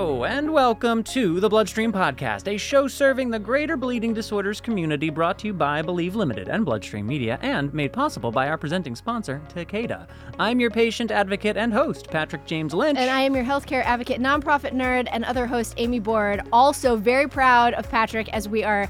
And welcome to the Bloodstream Podcast, a show serving the greater bleeding disorders community brought to you by Believe Limited and Bloodstream Media, and made possible by our presenting sponsor, Takeda. I'm your patient advocate and host, Patrick James Lynch. And I am your healthcare advocate, nonprofit nerd, and other host, Amy Board. Also, very proud of Patrick as we are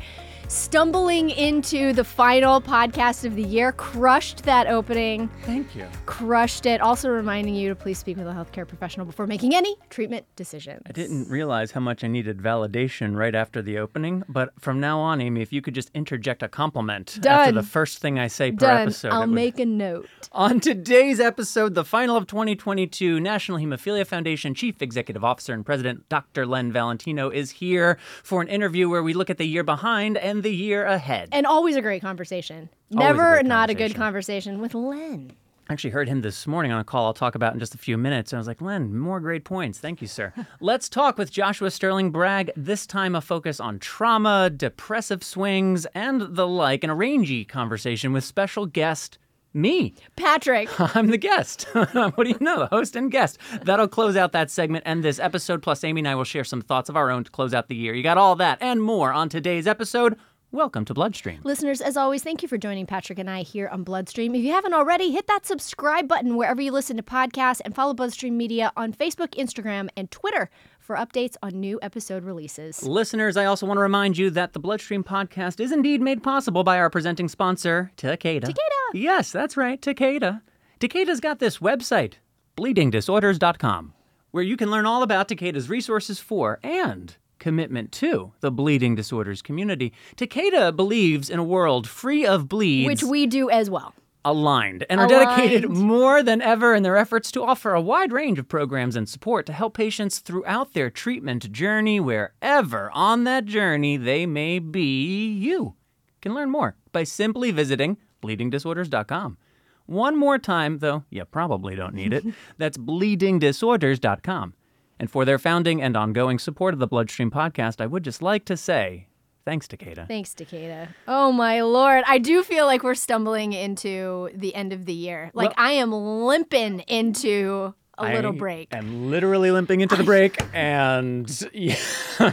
stumbling into the final podcast of the year. Crushed that opening. Thank you. Crushed it. Also, reminding you to please speak with a healthcare professional before making any treatment decisions. I didn't realize how much I needed validation right after the opening, but from now on, Amy, if you could just interject a compliment after the first thing I say per Done. episode. I'll it would- make a note. On today's episode, the final of 2022, National Hemophilia Foundation Chief Executive Officer and President Dr. Len Valentino is here for an interview where we look at the year behind and the year ahead. And always a great conversation. Always a Never great not a good conversation. conversation with Len. I actually heard him this morning on a call I'll talk about in just a few minutes. And I was like, Len, more great points. Thank you, sir. Let's talk with Joshua Sterling Bragg. This time, a focus on trauma, depressive swings, and the like, and a rangy conversation with special guest me. Patrick. I'm the guest. what do you know? The host and guest. That'll close out that segment and this episode. Plus, Amy and I will share some thoughts of our own to close out the year. You got all that and more on today's episode. Welcome to Bloodstream. Listeners, as always, thank you for joining Patrick and I here on Bloodstream. If you haven't already, hit that subscribe button wherever you listen to podcasts and follow Bloodstream Media on Facebook, Instagram, and Twitter for updates on new episode releases. Listeners, I also want to remind you that the Bloodstream podcast is indeed made possible by our presenting sponsor, Takeda. Takeda. Yes, that's right, Takeda. Takeda's got this website, bleedingdisorders.com, where you can learn all about Takeda's resources for and commitment to the bleeding disorders community. Takeda believes in a world free of bleeds Which we do as well. aligned and are dedicated more than ever in their efforts to offer a wide range of programs and support to help patients throughout their treatment journey, wherever on that journey they may be. You can learn more by simply visiting bleedingdisorders.com. One more time, though you probably don't need it, that's bleedingdisorders.com. And for their founding and ongoing support of the Bloodstream podcast, I would just like to say thanks, Takeda. Thanks, Takeda. Oh my lord. I do feel like we're stumbling into the end of the year. Like Well- I am limping into a little break. I'm literally limping into the break, and yeah, been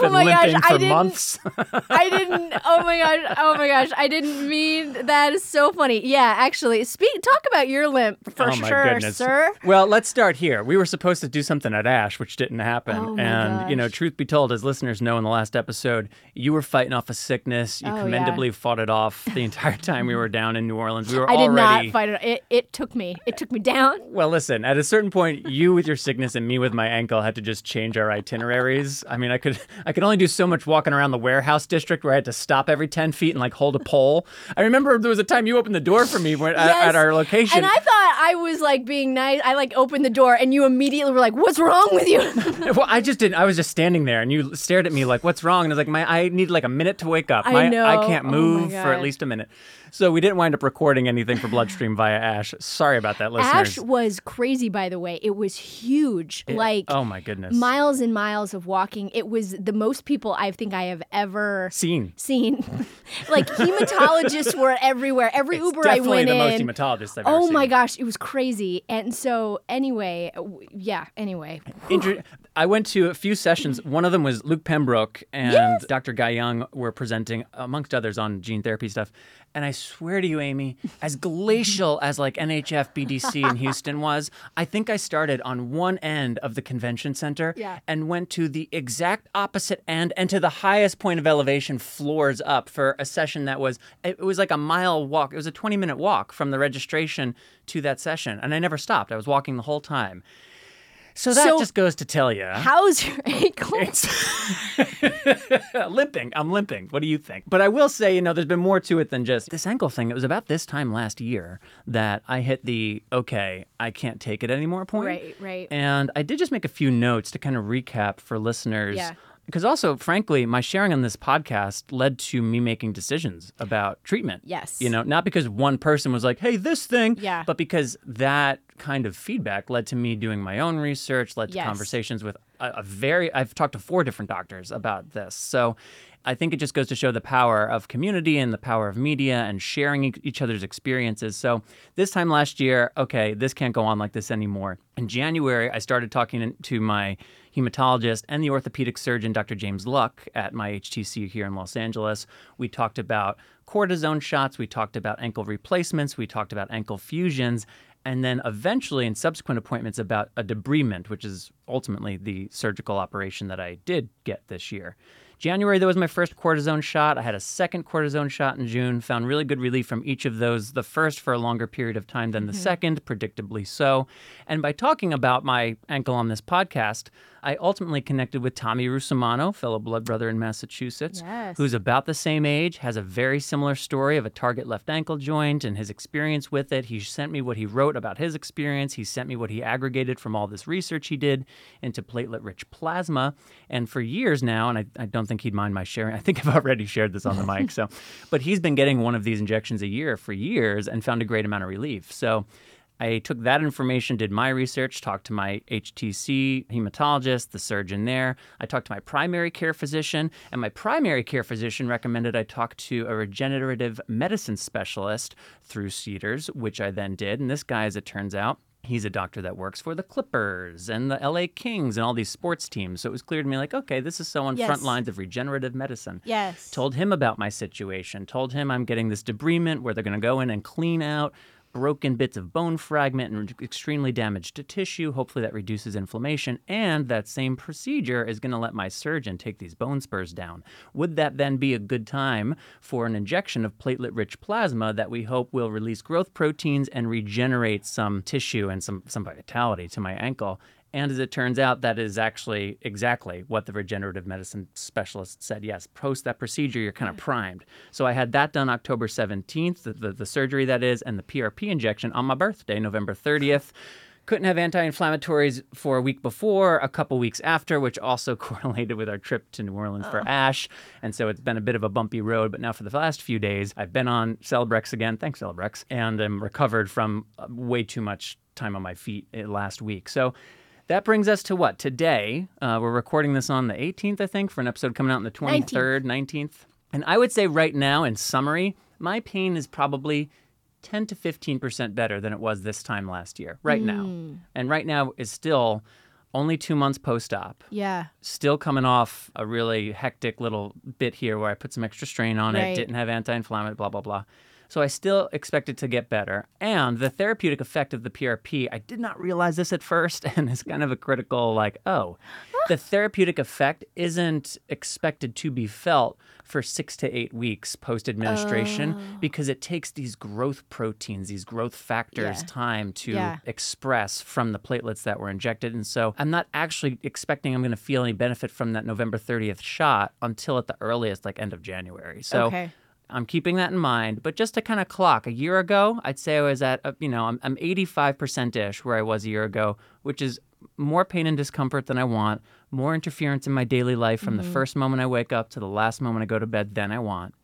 Oh my gosh, limping I for didn't- months. I didn't. Oh my gosh. Oh my gosh. I didn't mean that is so funny. Yeah, actually, speak. Talk about your limp for oh sure, goodness, sir. Well, let's start here. We were supposed to do something at ASH, which didn't happen. Oh and you know, truth be told, as listeners know, in the last episode, you were fighting off a sickness. You Oh, yeah. commendably fought it off the entire time we were down in New Orleans. We were I did not fight it. It it took me. It took me down. Well, listen, at a certain point, you with your sickness and me with my ankle had to just change our itineraries. I mean, I could I could only do so much walking around the warehouse district where I had to stop every 10 feet and like hold a pole. I remember there was a time you opened the door for me when, at, Yes. at our location. And I thought I was like being nice. I like opened the door, and you immediately were like, "What's wrong with you?" well, I just didn't. I was just standing there, and you stared at me like, "What's wrong?" And I was like, "My, I need like a minute to wake up. I know. I can't Oh move for at least a minute." So we didn't wind up recording anything for Bloodstream via ASH. Sorry about that, listeners. ASH was crazy, by the way. It was huge. It- like oh my goodness, miles and miles of walking. It was the most people I think I have ever seen. seen. like hematologists were everywhere. Every It's Uber I went definitely went the most hematologists I've ever Oh seen. my gosh, it was crazy. And so anyway, w- yeah, anyway. Intro- I went to a few sessions. One of them was Luke Pembroke and Dr. Guy Young were presenting, amongst others, on gene therapy stuff. And I swear to you, Amy, as glacial as like NHF BDC in Houston was, I think I started on one end of the convention center Yeah. and went to the exact opposite end and to the highest point of elevation floors up for a session that was it was like a mile walk. It was a 20 minute walk from the registration to that session. And I never stopped. I was walking the whole time. So that So- just goes to tell you. How's your ankle? Limping. I'm limping. What do you think? But I will say, you know, there's been more to it than just this ankle thing. It was about this time last year that I hit the okay, I can't take it anymore point. Right, right. And I did just make a few notes to kind of recap for listeners. Yeah. Because also, frankly, my sharing on this podcast led to me making decisions about treatment. Yes. You know, not because one person was like, hey, this thing, Yeah. but because that kind of feedback led to me doing my own research, led to Yes. conversations with a, a very, I've talked to four different doctors about this. So I think it just goes to show the power of community and the power of media and sharing each other's experiences. So this time last year, okay, this can't go on like this anymore. In January, I started talking to my hematologist and the orthopedic surgeon, Dr. James Luck, at my HTC here in Los Angeles. We talked about cortisone shots, we talked about ankle replacements, we talked about ankle fusions, and then eventually in subsequent appointments about a debridement, which is ultimately the surgical operation that I did get this year. January, that was my first cortisone shot. I had a second cortisone shot in June, found really good relief from each of those, the first for a longer period of time than the mm-hmm. second, predictably so. And by talking about my ankle on this podcast, I ultimately connected with Tommy Rusomano, fellow blood brother in Massachusetts, Yes. who's about the same age, has a very similar story of a target left ankle joint and his experience with it. He sent me what he wrote about his experience. He sent me what he aggregated from all this research he did into platelet rich plasma. And for years now, and I, I don't think he'd mind my sharing, I think I've already shared this on the mic. So, but he's been getting one of these injections a year for years and found a great amount of relief. So, I took that information, did my research, talked to my HTC hematologist, the surgeon there. I talked to my primary care physician, and my primary care physician recommended I talk to a regenerative medicine specialist through Cedars, which I then did. And this guy, as it turns out, He's a doctor that works for the Clippers and the LA Kings and all these sports teams. So it was clear to me, like, okay, this is someone Yes. front lines of regenerative medicine Yes. told him about my situation, told him I'm getting this debridement where they're going to go in and clean out broken bits of bone fragment and extremely damaged tissue. Hopefully, that reduces inflammation. And that same procedure is going to let my surgeon take these bone spurs down. Would that then be a good time for an injection of platelet rich plasma that we hope will release growth proteins and regenerate some tissue and some, some vitality to my ankle? And as it turns out, that is actually exactly what the regenerative medicine specialist said. Yes, post that procedure, you're kind of primed. So I had that done October 17th, the, the, the surgery that is, and the PRP injection on my birthday, November 30th. Couldn't have anti inflammatories for a week before, a couple weeks after, which also correlated with our trip to New Orleans for ASH. And so it's been a bit of a bumpy road. But now for the last few days, I've been on Celebrex again. Thanks, Celebrex. And I'm recovered from uh, way too much time on my feet uh, last week. So that brings us to what? Today, uh, we're recording this on the 18th, I think, for an episode coming out on the 23rd, 19th. And I would say right now, in summary, my pain is probably 10 to 15% better than it was this time last year, right now. And right now is still only two months post op. Yeah. Still coming off a really hectic little bit here where I put some extra strain on Right. it, didn't have anti inflammatory, blah, blah, blah. So I still expect it to get better. And the therapeutic effect of the PRP, I did not realize this at first, and it's kind of a critical, like, oh, the therapeutic effect isn't expected to be felt for six to eight weeks post administration Oh. because it takes these growth proteins, these growth factors, Yeah. time to Yeah. express from the platelets that were injected. And so I'm not actually expecting I'm going to feel any benefit from that November 30th shot until at the earliest, like end of January. So Okay. I'm keeping that in mind. But just to kind of clock, a year ago, I'd say I was at, uh, you know, I'm, I'm 85% ish where I was a year ago, which is more pain and discomfort than I want, more interference in my daily life from the first moment I wake up to the last moment I go to bed than I want.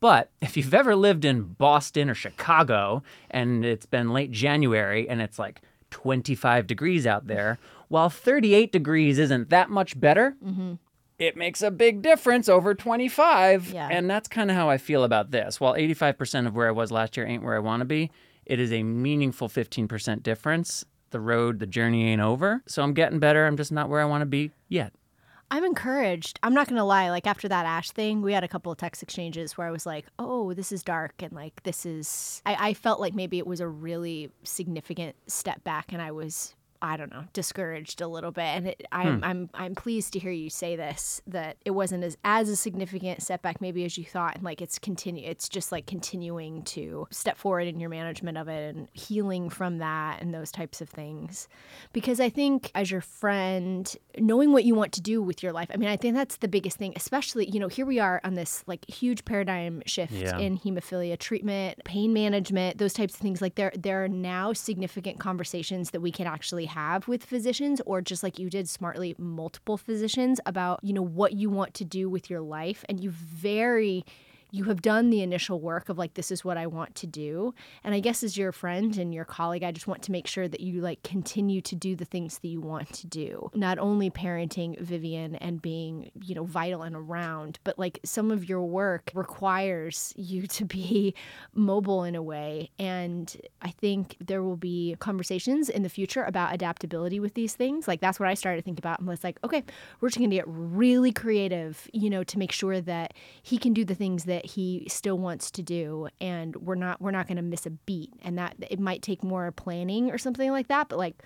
But if you've ever lived in Boston or Chicago and it's been late January and it's like 25 degrees out there, while 38 degrees isn't that much better, it makes a big difference over 25. Yeah. And that's kind of how I feel about this. While 85% of where I was last year ain't where I want to be, it is a meaningful 15% difference. The road, the journey ain't over. So I'm getting better. I'm just not where I want to be yet. I'm encouraged. I'm not gonna lie. Like after that ASH thing, we had a couple of text exchanges where I was like, "Oh, this is dark," and like this is. I, I felt like maybe it was a really significant step back, and I was, I don't know, discouraged a little bit. And it, I'm, hmm. I'm, I'm pleased to hear you say this that it wasn't as as a significant setback maybe as you thought, and like it's continue. It's just like continuing to step forward in your management of it and healing from that and those types of things. Because I think as your friend, knowing what you want to do with your life, I mean, I think that's the biggest thing, especially, you know, here we are on this like huge paradigm shift Yeah. in hemophilia treatment, pain management, those types of things. Like there there are now significant conversations that we can actually have with physicians or just like you did smartly, multiple physicians about, you know, what you want to do with your life. And you very you have done the initial work of like this is what I want to do. And I guess as your friend and your colleague, I just want to make sure that you like continue to do the things that you want to do. Not only parenting Vivian and being, you know, vital and around, but like some of your work requires you to be mobile in a way. And I think there will be conversations in the future about adaptability with these things. Like that's what I started to think about. And was like, okay, we're just gonna get really creative, you know, to make sure that he can do the things that he still wants to do and we're not we're not gonna miss a beat. And that it might take more planning or something like that, but like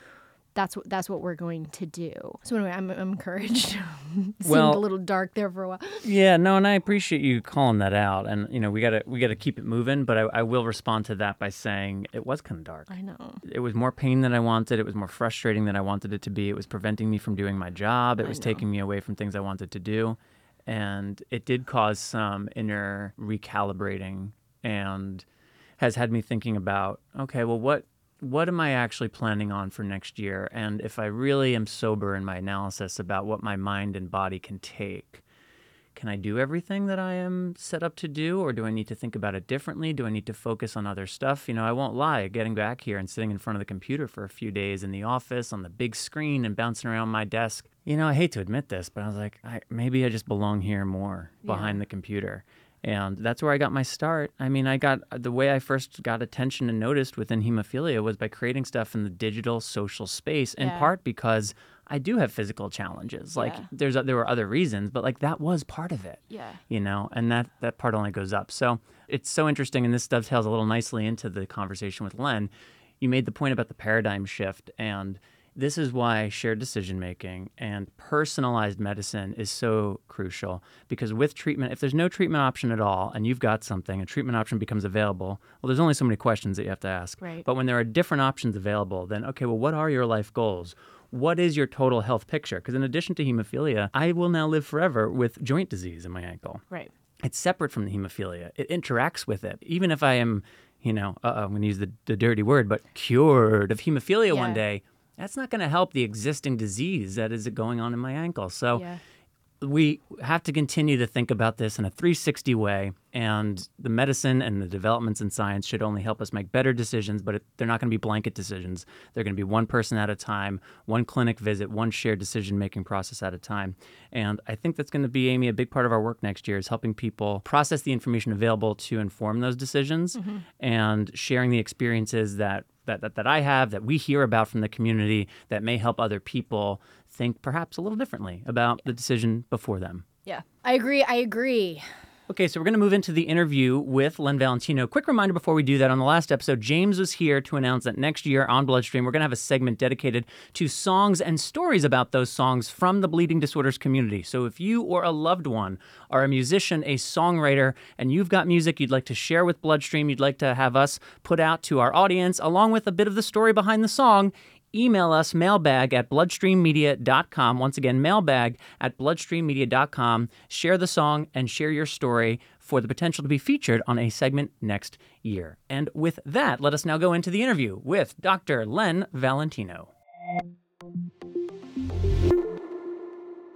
that's what that's what we're going to do. So anyway, I'm, I'm encouraged. Seemed Well- a little dark there for a while. Yeah, no, and I appreciate you calling that out. And you know, we gotta we gotta keep it moving. But I, I will respond to that by saying it was kind of dark. I know. It was more pain than I wanted. It was more frustrating than I wanted it to be. It was preventing me from doing my job. It was taking me away from things I wanted to do, and it did cause some inner recalibrating and has had me thinking about okay, well, what what am I actually planning on for next year? And if I really am sober in my analysis about what my mind and body can take, can I do everything that I am set up to do, or do I need to think about it differently? Do I need to focus on other stuff? You know, I won't lie, getting back here and sitting in front of the computer for a few days in the office on the big screen and bouncing around my desk. You know, I hate to admit this, but I was like, I, maybe I just belong here more behind the computer. And that's where I got my start. I mean, I got the way I first got attention and noticed within hemophilia was by creating stuff in the digital social space, in Yeah. part because I do have physical challenges. Like Yeah. there's there were other reasons, but like that was part of it Yeah. you know and that that part only goes up so it's so interesting and this dovetails a little nicely into the conversation with len you made the point about the paradigm shift and this is why shared decision making and personalized medicine is so crucial because with treatment if there's no treatment option at all and you've got something a treatment option becomes available well there's only so many questions that you have to ask Right. but when there are different options available then okay well what are your life goals what is your total health picture because in addition to hemophilia i will now live forever with joint disease in my ankle Right. it's separate from the hemophilia. It interacts with it. Even if I am, you know, uh, I'm going to use the, the dirty word, but cured of hemophilia Yeah. one day, that's not going to help the existing disease that is going on in my ankle. So Yeah. We have to continue to think about this in a 360 way. And the medicine and the developments in science should only help us make better decisions, but it, they're not going to be blanket decisions. They're going to be one person at a time, one clinic visit, one shared decision making process at a time. And I think that's going to be, Amy, a big part of our work next year is helping people process the information available to inform those decisions mm-hmm. and sharing the experiences that that, that, that I have, that we hear about from the community, that may help other people think perhaps a little differently about the decision before them. Yeah. I agree. I agree. Okay, so we're going to move into the interview with Len Valentino. Quick reminder before we do that on the last episode, James was here to announce that next year on Bloodstream, we're going to have a segment dedicated to songs and stories about those songs from the bleeding disorders community. So if you or a loved one are a musician, a songwriter, and you've got music you'd like to share with Bloodstream, you'd like to have us put out to our audience, along with a bit of the story behind the song, email us mailbag at bloodstreammedia.com. Once again, mailbag at bloodstreammedia.com. Share the song and share your story for the potential to be featured on a segment next year. And with that, let us now go into the interview with Dr. Len Valentino.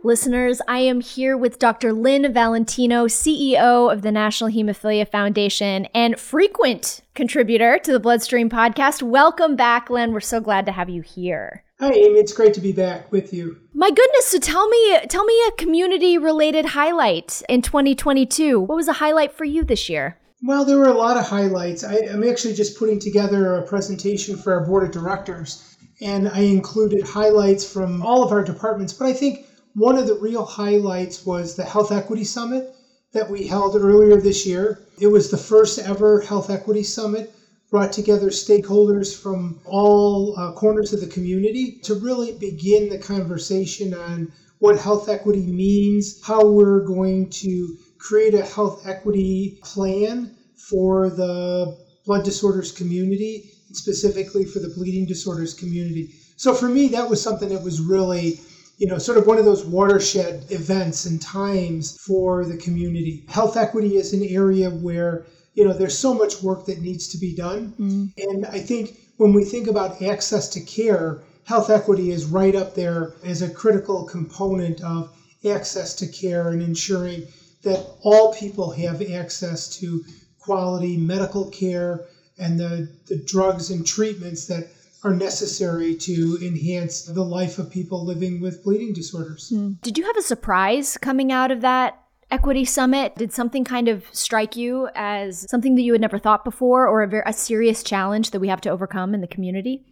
Listeners, I am here with Dr. Len Valentino, CEO of the National Hemophilia Foundation and frequent contributor to the Bloodstream podcast. Welcome back, Len. We're so glad to have you here. Hi, Amy. It's great to be back with you. My goodness, so tell me tell me a community related highlight in 2022. What was a highlight for you this year? Well, there were a lot of highlights. I, I'm actually just putting together a presentation for our board of directors, and I included highlights from all of our departments. But I think one of the real highlights was the Health Equity Summit that we held earlier this year. It was the first ever Health Equity Summit, brought together stakeholders from all uh, corners of the community to really begin the conversation on what health equity means, how we're going to create a health equity plan for the blood disorders community, specifically for the bleeding disorders community. So for me, that was something that was really you know, sort of one of those watershed events and times for the community. Health equity is an area where, you know, there's so much work that needs to be done. Mm-hmm. And I think when we think about access to care, health equity is right up there as a critical component of access to care and ensuring that all people have access to quality medical care and the, the drugs and treatments that are necessary to enhance the life of people living with bleeding disorders. Mm. Did you have a surprise coming out of that Equity Summit? Did something kind of strike you as something that you had never thought before or a, very, a serious challenge that we have to overcome in the community?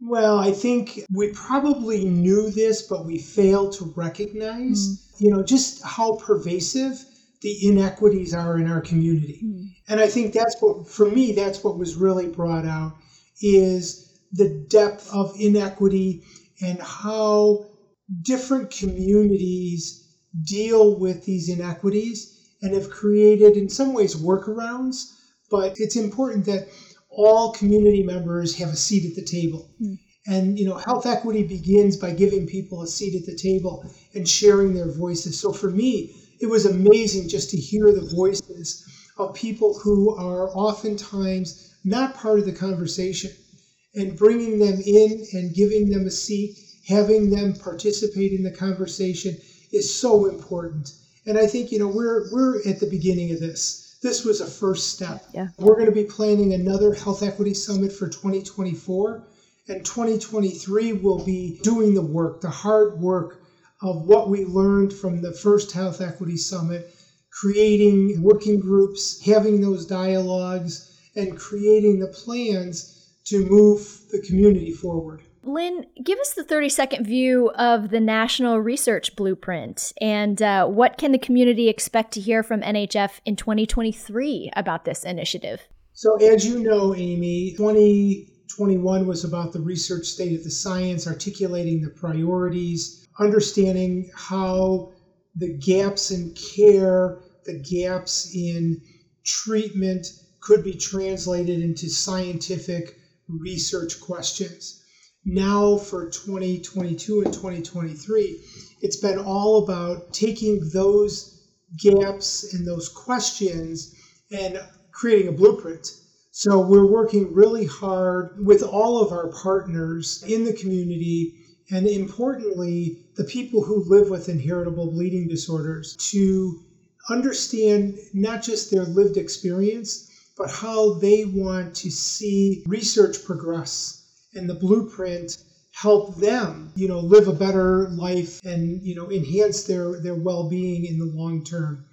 Well, I think we probably knew this, but we failed to recognize, mm. you know, just how pervasive the inequities are in our community. Mm. And I think that's what, for me, that's what was really brought out is the depth of inequity and how different communities deal with these inequities and have created, in some ways, workarounds. But it's important that all community members have a seat at the table. Mm. And you know, health equity begins by giving people a seat at the table and sharing their voices. So for me, it was amazing just to hear the voices of people who are oftentimes not part of the conversation and bringing them in and giving them a seat, having them participate in the conversation is so important. And I think, you know, we're we're at the beginning of this. This was a first step. Yeah. We're going to be planning another health equity summit for 2024 and 2023 will be doing the work, the hard work of what we learned from the first health equity summit, creating working groups, having those dialogues and creating the plans to move the community forward. Len, give us the 30 second view of the National Research Blueprint and uh, what can the community expect to hear from NHF in 2023 about this initiative? So, as you know, Amy, 2021 was about the research state of the science, articulating the priorities, understanding how the gaps in care, the gaps in treatment could be translated into scientific research questions. Now, for 2022 and 2023, it's been all about taking those gaps and those questions and creating a blueprint. So, we're working really hard with all of our partners in the community and importantly, the people who live with inheritable bleeding disorders to understand not just their lived experience, but how they want to see research progress and the blueprint help them, you know, live a better life and, you know, enhance their, their well-being in the long term.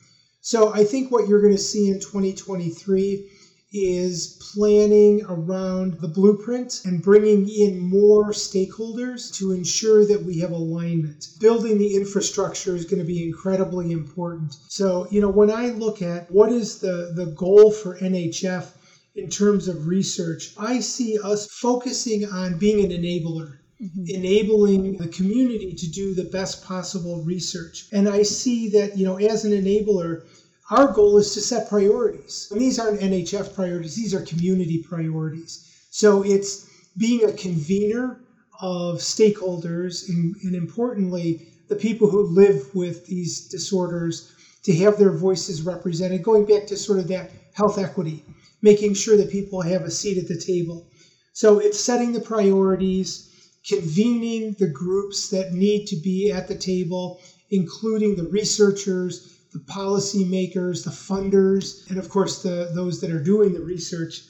So I think what you're going to see in 2023 is planning around the blueprint and bringing in more stakeholders to ensure that we have alignment. Building the infrastructure is going to be incredibly important. So, you know, when I look at what is the, the goal for NHF in terms of research, I see us focusing on being an enabler. Mm-hmm. enabling the community to do the best possible research. And I see that, you know, as an enabler, our goal is to set priorities. And these aren't NHF priorities, these are community priorities. So it's being a convener of stakeholders and, and importantly, the people who live with these disorders to have their voices represented, going back to sort of that health equity, making sure that people have a seat at the table. So it's setting the priorities, convening the groups that need to be at the table, including the researchers, the policymakers, the funders, and of course the, those that are doing the research,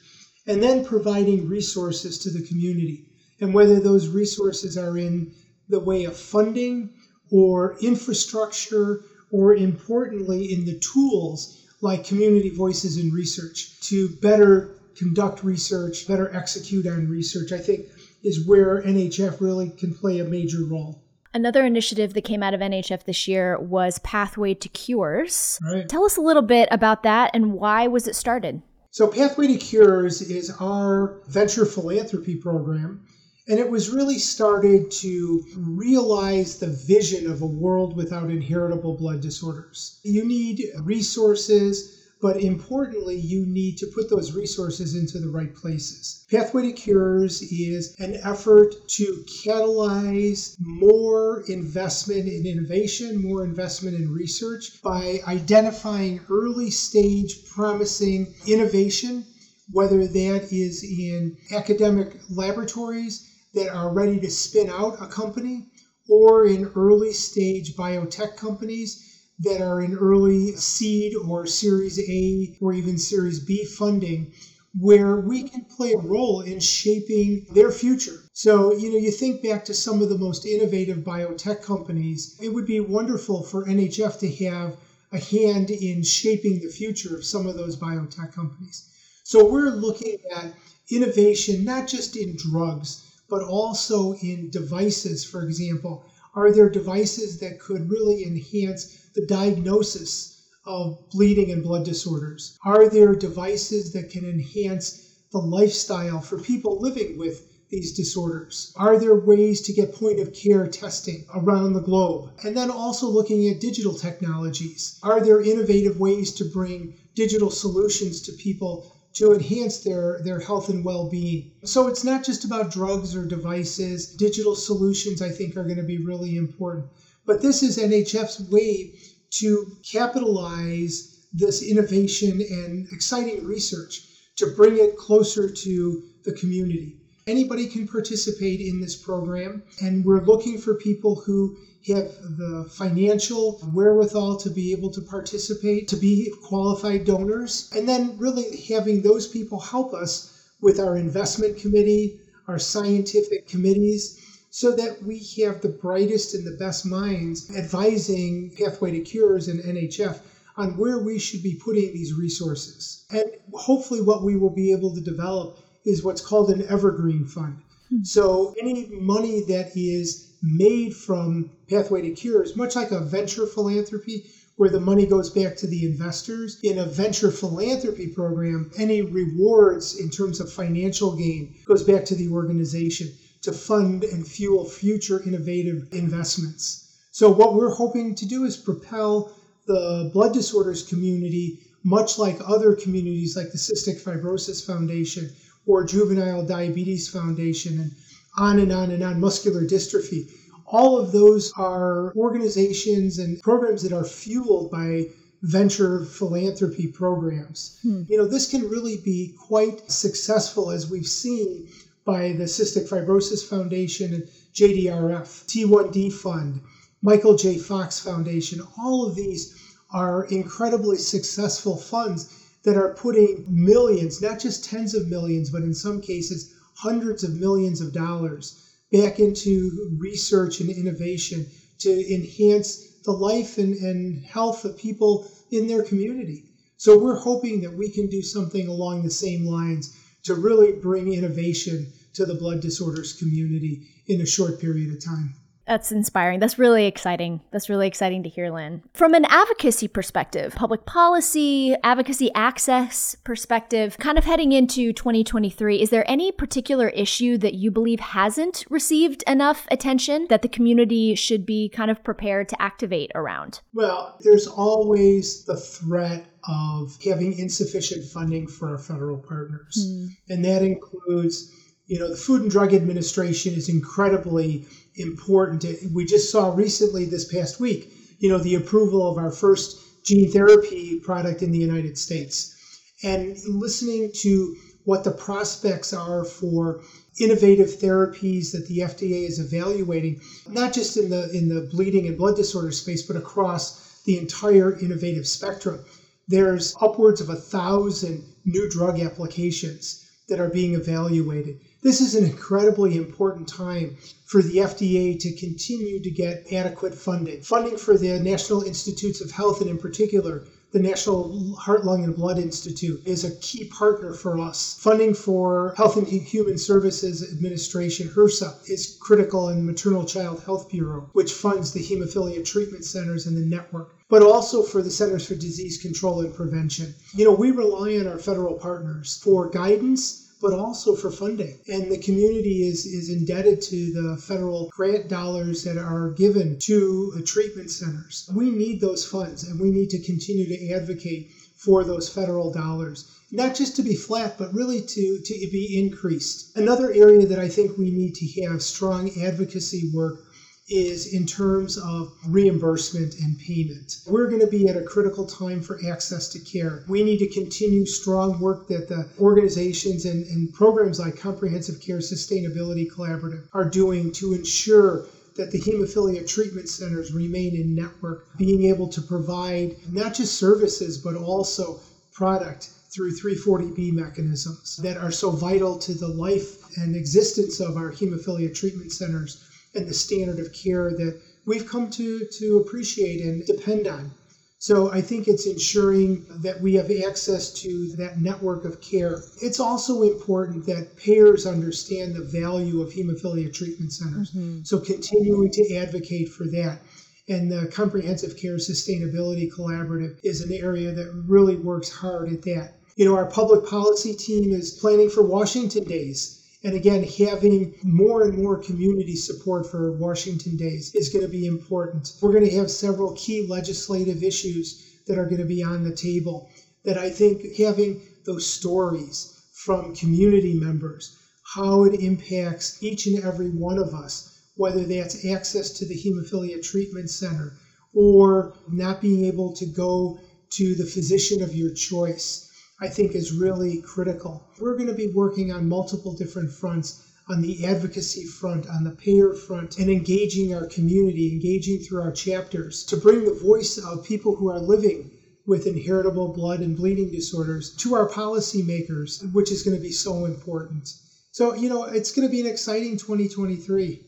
and then providing resources to the community. And whether those resources are in the way of funding or infrastructure, or importantly, in the tools like community voices in research to better conduct research, better execute on research, I think is where NHF really can play a major role. Another initiative that came out of NHF this year was Pathway to Cures. Right. Tell us a little bit about that and why was it started? So Pathway to Cures is our venture philanthropy program and it was really started to realize the vision of a world without inheritable blood disorders. You need resources but importantly, you need to put those resources into the right places. Pathway to Cures is an effort to catalyze more investment in innovation, more investment in research by identifying early stage promising innovation, whether that is in academic laboratories that are ready to spin out a company or in early stage biotech companies that are in early seed or Series A or even Series B funding where we can play a role in shaping their future. So, you know, you think back to some of the most innovative biotech companies, it would be wonderful for NHF to have a hand in shaping the future of some of those biotech companies. So, we're looking at innovation not just in drugs, but also in devices, for example. Are there devices that could really enhance the diagnosis of bleeding and blood disorders? Are there devices that can enhance the lifestyle for people living with these disorders? Are there ways to get point of care testing around the globe? And then also looking at digital technologies. Are there innovative ways to bring digital solutions to people to enhance their, their health and well being? So it's not just about drugs or devices. Digital solutions, I think, are going to be really important. But this is NHF's way to capitalize this innovation and exciting research to bring it closer to the community. Anybody can participate in this program, and we're looking for people who have the financial wherewithal to be able to participate, to be qualified donors, and then really having those people help us with our investment committee, our scientific committees, so that we have the brightest and the best minds advising Pathway to Cures and NHF on where we should be putting these resources. And hopefully, what we will be able to develop is what's called an evergreen fund. Hmm. So, any money that is made from Pathway to Cures, much like a venture philanthropy, where the money goes back to the investors. In a venture philanthropy program, any rewards in terms of financial gain goes back to the organization to fund and fuel future innovative investments. So, what we're hoping to do is propel the blood disorders community, much like other communities like the Cystic Fibrosis Foundation or Juvenile Diabetes Foundation, and on and on and on, muscular dystrophy. All of those are organizations and programs that are fueled by venture philanthropy programs. Hmm. You know, this can really be quite successful as we've seen by the Cystic Fibrosis Foundation and JDRF, T1D Fund, Michael J. Fox Foundation. All of these are incredibly successful funds that are putting millions, not just tens of millions, but in some cases, hundreds of millions of dollars back into research and innovation to enhance the life and, and health of people in their community. So we're hoping that we can do something along the same lines to really bring innovation to the blood disorders community in a short period of time. That's inspiring. That's really exciting. That's really exciting to hear, Len. From an advocacy perspective, public policy, advocacy access perspective, kind of heading into 2023, is there any particular issue that you believe hasn't received enough attention that the community should be kind of prepared to activate around? Well, there's always the threat of having insufficient funding for our federal partners, mm. and that includes you know, the Food and Drug Administration is incredibly important. We just saw recently this past week, you know, the approval of our first gene therapy product in the United States. And listening to what the prospects are for innovative therapies that the FDA is evaluating, not just in the in the bleeding and blood disorder space, but across the entire innovative spectrum. There's upwards of a thousand new drug applications that are being evaluated. This is an incredibly important time for the FDA to continue to get adequate funding. Funding for the National Institutes of Health, and in particular, the National Heart, Lung, and Blood Institute is a key partner for us. Funding for Health and Human Services Administration, HRSA, is critical in the Maternal Child Health Bureau, which funds the hemophilia treatment centers in the network, but also for the Centers for Disease Control and Prevention. You know, we rely on our federal partners for guidance but also for funding. And the community is, is indebted to the federal grant dollars that are given to the treatment centers. We need those funds and we need to continue to advocate for those federal dollars not just to be flat, but really to, to be increased. Another area that I think we need to have strong advocacy work is in terms of reimbursement and payment. We're going to be at a critical time for access to care. We need to continue strong work that the organizations and, and programs like Comprehensive Care Sustainability Collaborative are doing to ensure that the hemophilia treatment centers remain in network, being able to provide not just services, but also product through 340B mechanisms that are so vital to the life and existence of our hemophilia treatment centers and the standard of care that we've come to, to appreciate and depend on. So I think it's ensuring that we have access to that network of care. It's also important that payers understand the value of hemophilia treatment centers. Mm-hmm. So continuing to advocate for that. And the Comprehensive Care Sustainability Collaborative is an area that really works hard at that. You know, our public policy team is planning for Washington Days and again, having more and more community support for Washington Days is going to be important. We're going to have several key legislative issues that are going to be on the table that I think having those stories from community members, how it impacts each and every one of us, whether that's access to the hemophilia treatment center or not being able to go to the physician of your choice I think is really critical. We're going to be working on multiple different fronts on the advocacy front, on the payer front, and engaging our community, engaging through our chapters to bring the voice of people who are living with inheritable blood and bleeding disorders to our policymakers, which is going to be so important. So, you know, it's going to be an exciting 2023.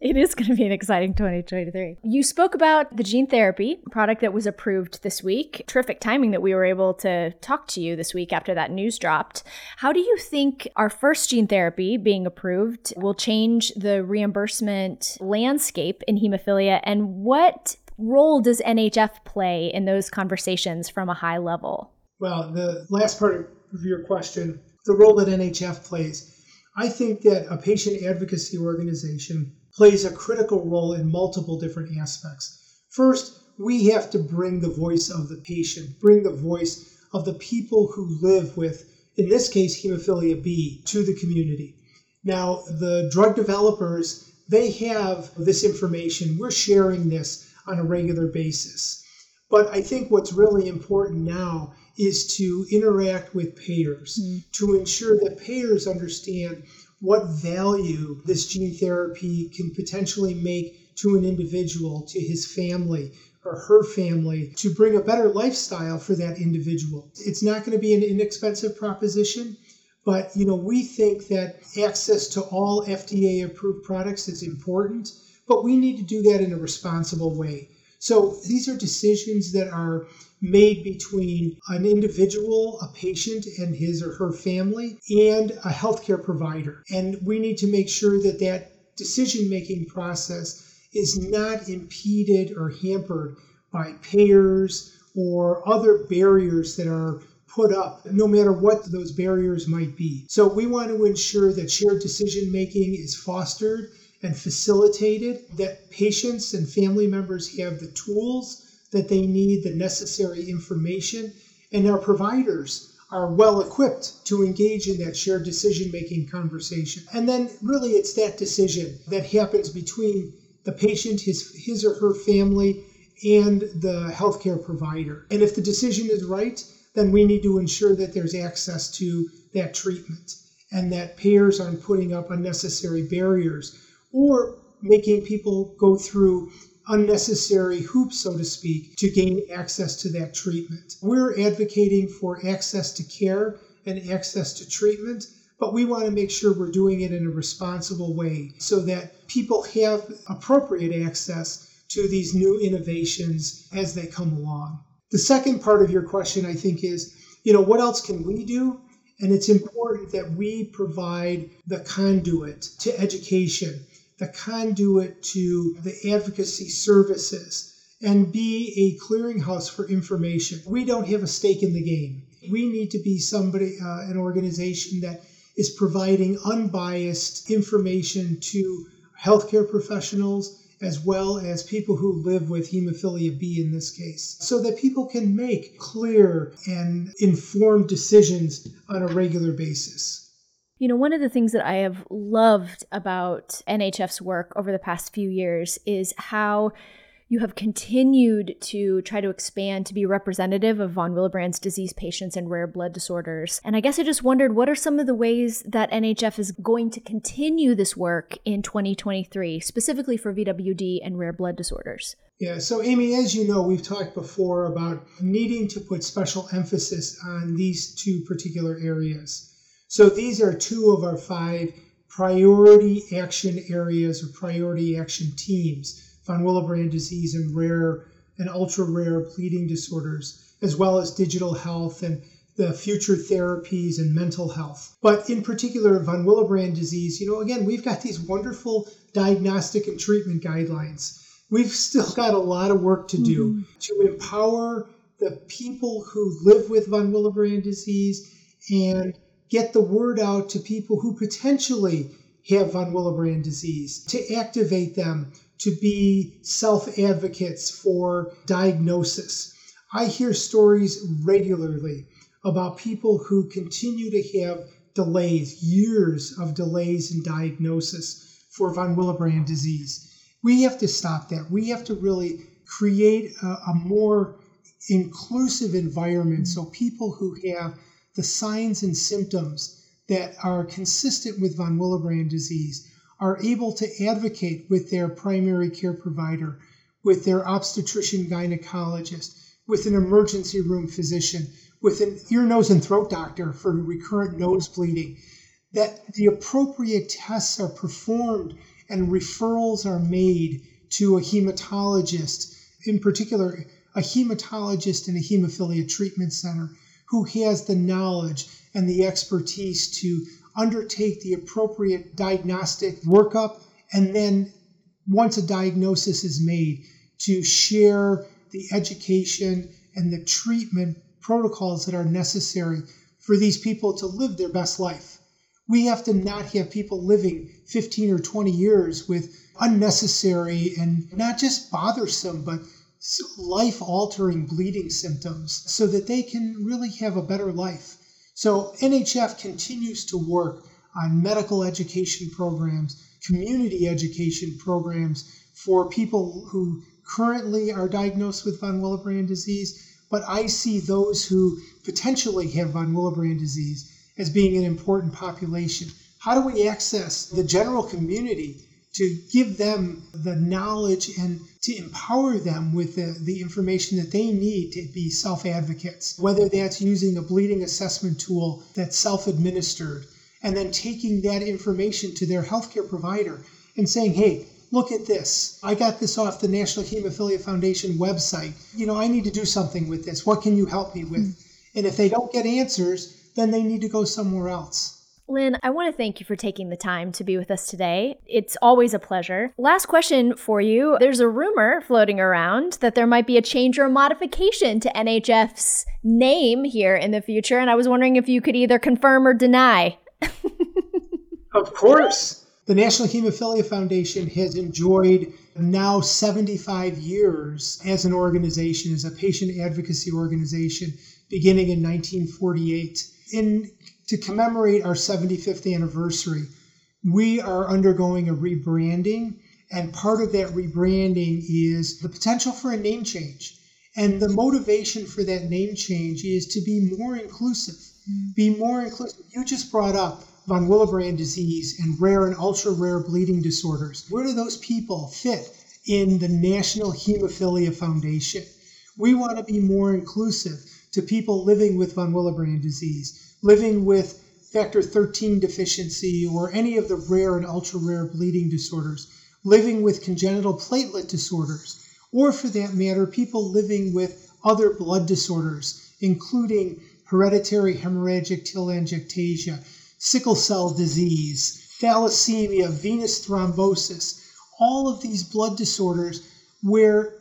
It is going to be an exciting 2023. You spoke about the gene therapy product that was approved this week. Terrific timing that we were able to talk to you this week after that news dropped. How do you think our first gene therapy being approved will change the reimbursement landscape in hemophilia? And what role does NHF play in those conversations from a high level? Well, the last part of your question, the role that NHF plays. I think that a patient advocacy organization plays a critical role in multiple different aspects. First, we have to bring the voice of the patient, bring the voice of the people who live with, in this case, hemophilia B, to the community. Now, the drug developers, they have this information. We're sharing this on a regular basis. But I think what's really important now is to interact with payers mm. to ensure that payers understand what value this gene therapy can potentially make to an individual, to his family, or her family to bring a better lifestyle for that individual. It's not going to be an inexpensive proposition, but you know, we think that access to all FDA approved products is important, but we need to do that in a responsible way. So these are decisions that are made between an individual, a patient, and his or her family, and a healthcare provider. And we need to make sure that that decision making process is not impeded or hampered by payers or other barriers that are put up, no matter what those barriers might be. So we want to ensure that shared decision making is fostered and facilitated, that patients and family members have the tools that they need, the necessary information, and our providers are well equipped to engage in that shared decision making conversation. And then, really, it's that decision that happens between the patient, his, his or her family, and the healthcare provider. And if the decision is right, then we need to ensure that there's access to that treatment and that payers aren't putting up unnecessary barriers or making people go through unnecessary hoops, so to speak, to gain access to that treatment. We're advocating for access to care and access to treatment, but we want to make sure we're doing it in a responsible way so that people have appropriate access to these new innovations as they come along. The second part of your question, I think, is you know, what else can we do? And it's important that we provide the conduit to education the conduit to the advocacy services and be a clearinghouse for information. We don't have a stake in the game. We need to be somebody, uh, an organization that is providing unbiased information to healthcare professionals as well as people who live with hemophilia B in this case, so that people can make clear and informed decisions on a regular basis. You know, one of the things that I have loved about NHF's work over the past few years is how you have continued to try to expand to be representative of von Willebrand's disease patients and rare blood disorders. And I guess I just wondered what are some of the ways that NHF is going to continue this work in 2023, specifically for VWD and rare blood disorders? Yeah, so Amy, as you know, we've talked before about needing to put special emphasis on these two particular areas. So these are two of our five priority action areas or priority action teams von Willebrand disease and rare and ultra rare bleeding disorders, as well as digital health and the future therapies and mental health. But in particular, von Willebrand disease, you know, again, we've got these wonderful diagnostic and treatment guidelines. We've still got a lot of work to do mm-hmm. to empower the people who live with von Willebrand disease and get the word out to people who potentially have von Willebrand disease, to activate them to be self advocates for diagnosis. I hear stories regularly about people who continue to have delays, years of delays in diagnosis for von Willebrand disease. We have to stop that. We have to really create a, a more inclusive environment so people who have the signs and symptoms that are consistent with von Willebrand disease are able to advocate with their primary care provider, with their obstetrician gynecologist, with an emergency room physician, with an ear, nose, and throat doctor for recurrent nose bleeding, that the appropriate tests are performed and referrals are made to a hematologist, in particular, a hematologist in a hemophilia treatment center who he has the knowledge and the expertise to undertake the appropriate diagnostic workup, and then once a diagnosis is made, to share the education and the treatment protocols that are necessary for these people to live their best life. We have to not have people living 15 or 20 years with unnecessary and not just bothersome, but life altering bleeding symptoms so that they can really have a better life. So NHF continues to work on medical education programs, community education programs for people who currently are diagnosed with von Willebrand disease, but I see those who potentially have von Willebrand disease as being an important population. How do we access the general community to give them the knowledge and to empower them with the, the information that they need to be self advocates, whether that's using a bleeding assessment tool that's self administered, and then taking that information to their healthcare provider and saying, hey, look at this. I got this off the National Hemophilia Foundation website. You know, I need to do something with this. What can you help me with? Mm-hmm. And if they don't get answers, then they need to go somewhere else. Len, I want to thank you for taking the time to be with us today. It's always a pleasure. Last question for you. There's a rumor floating around that there might be a change or a modification to NHF's name here in the future, and I was wondering if you could either confirm or deny. of course. The National Hemophilia Foundation has enjoyed now 75 years as an organization, as a patient advocacy organization, beginning in 1948. In to commemorate our 75th anniversary, we are undergoing a rebranding. And part of that rebranding is the potential for a name change. And the motivation for that name change is to be more inclusive. Mm. Be more inclusive. You just brought up von Willebrand disease and rare and ultra rare bleeding disorders. Where do those people fit in the National Hemophilia Foundation? We want to be more inclusive to people living with von Willebrand disease living with factor 13 deficiency or any of the rare and ultra rare bleeding disorders, living with congenital platelet disorders, or for that matter, people living with other blood disorders, including hereditary hemorrhagic telangiectasia, sickle cell disease, thalassemia, venous thrombosis, all of these blood disorders where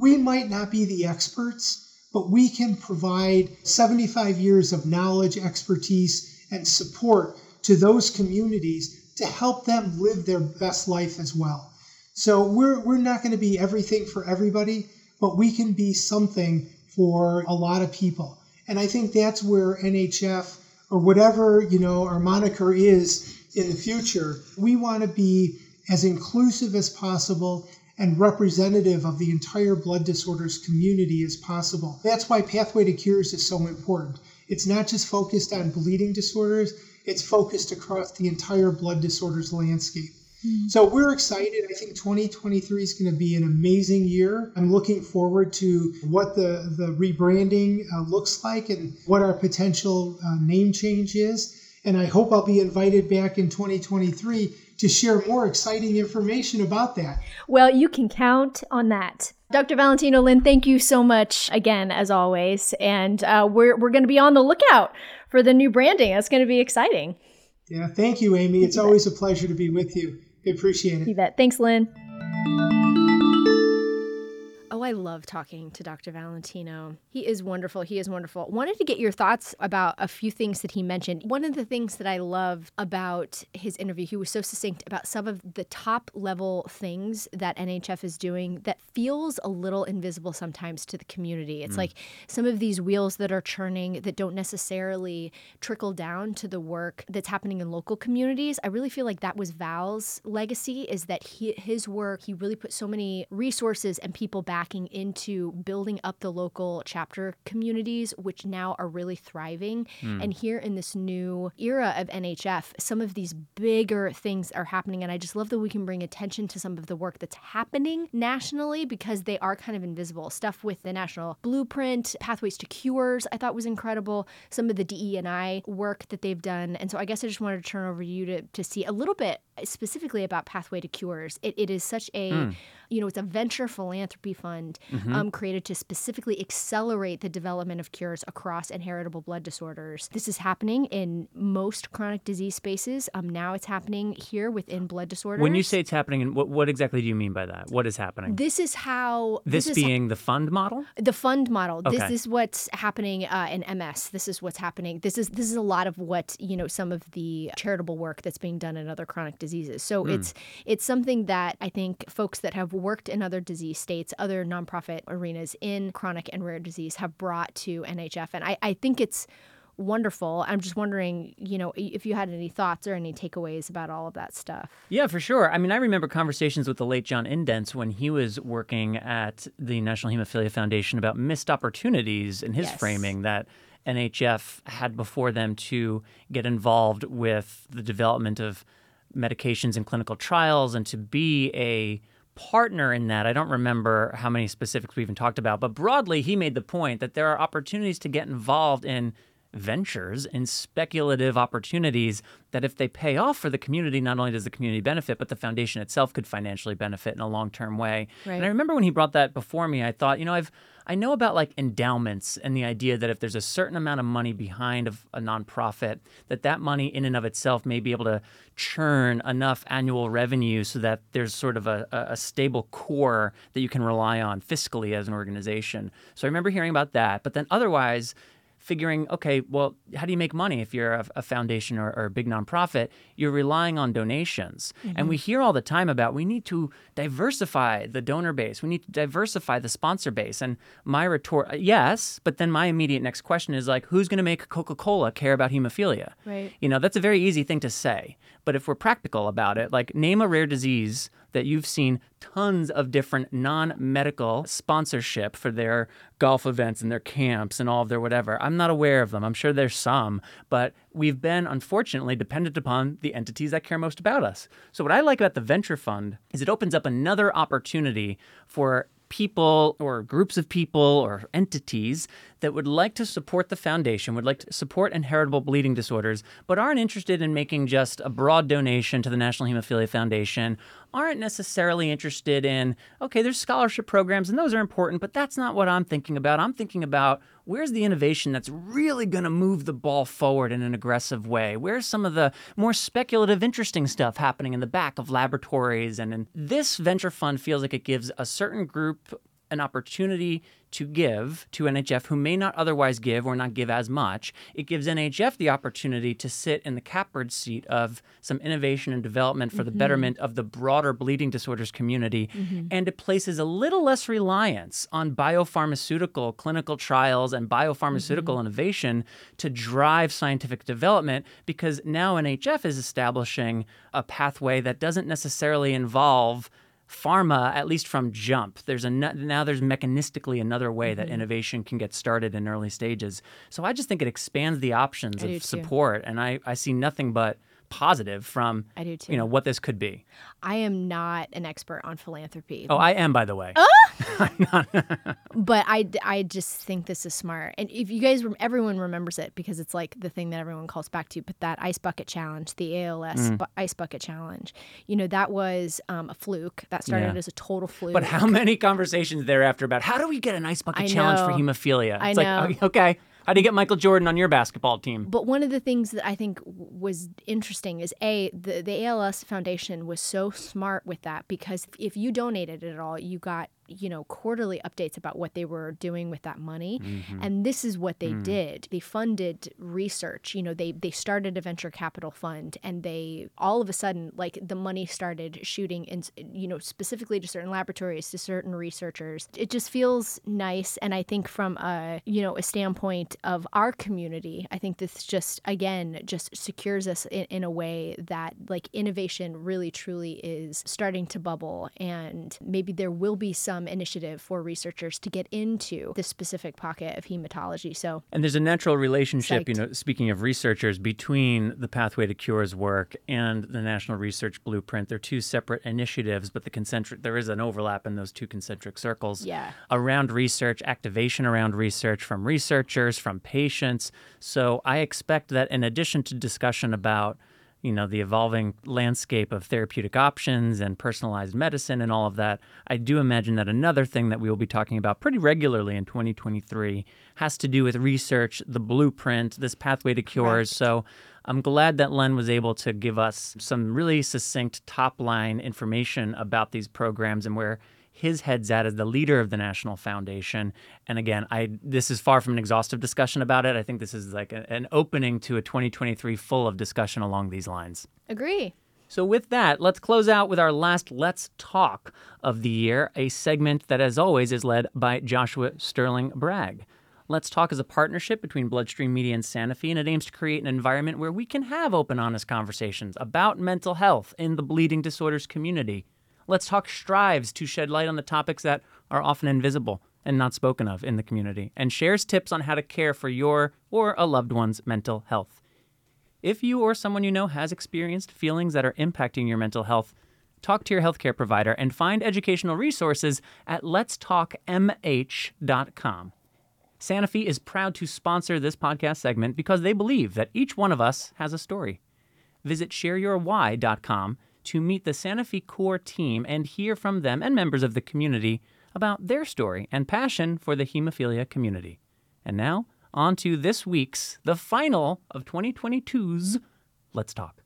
we might not be the experts, but we can provide 75 years of knowledge, expertise, and support to those communities to help them live their best life as well. So we're, we're not going to be everything for everybody, but we can be something for a lot of people. And I think that's where NHF or whatever, you know, our moniker is in the future, we want to be as inclusive as possible and representative of the entire blood disorders community as possible. That's why Pathway to Cures is so important. It's not just focused on bleeding disorders, it's focused across the entire blood disorders landscape. Mm-hmm. So we're excited. I think 2023 is going to be an amazing year. I'm looking forward to what the, the rebranding uh, looks like and what our potential uh, name change is. And I hope I'll be invited back in 2023 to share more exciting information about that. Well, you can count on that. Dr. Valentino Len, thank you so much again, as always. And uh, we're, we're going to be on the lookout for the new branding. That's going to be exciting. Yeah, thank you, Amy. It's always a pleasure to be with you. I appreciate it. You bet. Thanks, Len. I love talking to Dr. Valentino. He is wonderful. He is wonderful. Wanted to get your thoughts about a few things that he mentioned. One of the things that I loved about his interview, he was so succinct about some of the top level things that NHF is doing that feels a little invisible sometimes to the community. It's mm. like some of these wheels that are churning that don't necessarily trickle down to the work that's happening in local communities. I really feel like that was Val's legacy is that he, his work, he really put so many resources and people back into building up the local chapter communities, which now are really thriving. Mm. And here in this new era of NHF, some of these bigger things are happening. And I just love that we can bring attention to some of the work that's happening nationally because they are kind of invisible. Stuff with the National Blueprint, Pathways to Cures, I thought was incredible. Some of the DE and I work that they've done. And so I guess I just wanted to turn over to you to, to see a little bit specifically about Pathway to Cures. It, it is such a, mm. You know, it's a venture philanthropy fund mm-hmm. um, created to specifically accelerate the development of cures across inheritable blood disorders. This is happening in most chronic disease spaces. Um, now it's happening here within blood disorders. When you say it's happening, what, what exactly do you mean by that? What is happening? This is how. This, this being ha- the fund model? The fund model. Okay. This is what's happening uh, in MS. This is what's happening. This is this is a lot of what you know some of the charitable work that's being done in other chronic diseases. So mm. it's it's something that I think folks that have worked in other disease states, other nonprofit arenas in chronic and rare disease have brought to NHF, and I, I think it's wonderful. I'm just wondering, you know, if you had any thoughts or any takeaways about all of that stuff. Yeah, for sure. I mean, I remember conversations with the late John Indents when he was working at the National Hemophilia Foundation about missed opportunities in his yes. framing that NHF had before them to get involved with the development of medications and clinical trials and to be a partner in that. I don't remember how many specifics we even talked about, but broadly, he made the point that there are opportunities to get involved in ventures in speculative opportunities that if they pay off for the community, not only does the community benefit, but the foundation itself could financially benefit in a long-term way. Right. And I remember when he brought that before me, I thought, you know, I've I know about like endowments and the idea that if there's a certain amount of money behind a, a nonprofit, that that money in and of itself may be able to churn enough annual revenue so that there's sort of a, a stable core that you can rely on fiscally as an organization. So I remember hearing about that. But then otherwise, figuring, okay, well, how do you make money if you're a, a foundation or, or, a big nonprofit? You're relying on donations. Mm-hmm. And we hear all the time about we need to diversify the donor base, we need to diversify the sponsor base. And my retort, yes, but then my immediate next question is like, who's going to make Coca Cola care about hemophilia? Right. You know, that's a very easy thing to say. But if we're practical about it, like name a rare disease that you've seen tons of different non medical sponsorship for their golf events and their camps and all of their whatever. I'm not aware of them. I'm sure there's some, but we've been unfortunately dependent upon the entities that care most about us. So, what I like about the venture fund is it opens up another opportunity for people or groups of people or entities that would like to support the foundation, would like to support inheritable bleeding disorders, but aren't interested in making just a broad donation to the National Hemophilia Foundation, aren't necessarily interested in, okay, there's scholarship programs and those are important, but that's not what I'm thinking about. I'm thinking about where's the innovation that's really going to move the ball forward in an aggressive way? Where's some of the more speculative, interesting stuff happening in the back of laboratories? And, this venture fund feels like it gives a certain group an opportunity to give to NHF who may not otherwise give or not give as much. It gives NHF the opportunity to sit in the catbird seat of some innovation and development for mm-hmm. the betterment of the broader bleeding disorders community. Mm-hmm. And it places a little less reliance on biopharmaceutical clinical trials and biopharmaceutical mm-hmm. innovation to drive scientific development because now NHF is establishing a pathway that doesn't necessarily involve pharma, at least from jump, there's a now there's mechanistically another way Mm-hmm. that innovation can get started in early stages. So I just think it expands the options I of support, and I, I see nothing but positive from I do too. you know what this could be. I am not an expert on philanthropy. Oh, I am, by the way. but I, I just think this is smart. And if you guys, everyone remembers it because it's like the thing that everyone calls back to. But that ice bucket challenge, the ALS Mm. bu- ice bucket challenge, you know, that was um, a fluke. That started Yeah. as a total fluke. But how many conversations thereafter about how do we get an ice bucket I challenge for know. hemophilia? I It's know. like, okay, how do you get Michael Jordan on your basketball team? But one of the things that I think was interesting is a the, the ALS Foundation was so smart with that because if you donated at all, you got you know quarterly updates about what they were doing with that money, mm-hmm. and this is what they mm. did. They funded research. You know, they they started a venture capital fund, and they all of a sudden like the money started shooting in you know specifically to certain laboratories to certain researchers. It just feels nice, and I think from a you know a standpoint of our community, I think this just again just secures us in, in a way that like innovation really truly is starting to bubble, and maybe there will be some initiative for researchers to get into this specific pocket of hematology. So And there's a natural relationship, you know, speaking of researchers, between the Pathway to Cures work and the National Research Blueprint. They're two separate initiatives, but the concentric there is an overlap in those two concentric circles. Yeah. Around research, activation around research from researchers, from patients. So I expect that in addition to discussion about you know the evolving landscape of therapeutic options and personalized medicine and all of that i do imagine that another thing that we will be talking about pretty regularly in 2023 has to do with research the blueprint this pathway to cures. So i'm glad that len was able to give us some really succinct top line information about these programs and where his head's at as the leader of the National Foundation. And again, I this is far from an exhaustive discussion about it. I think this is like a- an opening to a 2023 full of discussion along these lines. agree. So, with that, let's close out with our last Let's Talk of the year, a segment that, as always, is led by Joshua Sterling Bragg. Let's Talk is a partnership between Bloodstream Media and Sanofi, and it aims to create an environment where we can have open, honest conversations about mental health in the bleeding disorders community. Let's Talk strives to shed light on the topics that are often invisible and not spoken of in the community, and shares tips on how to care for your or a loved one's mental health. If you or someone you know has experienced feelings that are impacting your mental health, talk to your healthcare provider and find educational resources at letstalkmh.com. Sanofi is proud to sponsor this podcast segment because they believe that each one of us has a story. Visit shareyourwhy.com to meet the Sanofi core team and hear from them and members of the community about their story and passion for the hemophilia community. And now, on to this week's, the final of 2022's Let's Talk.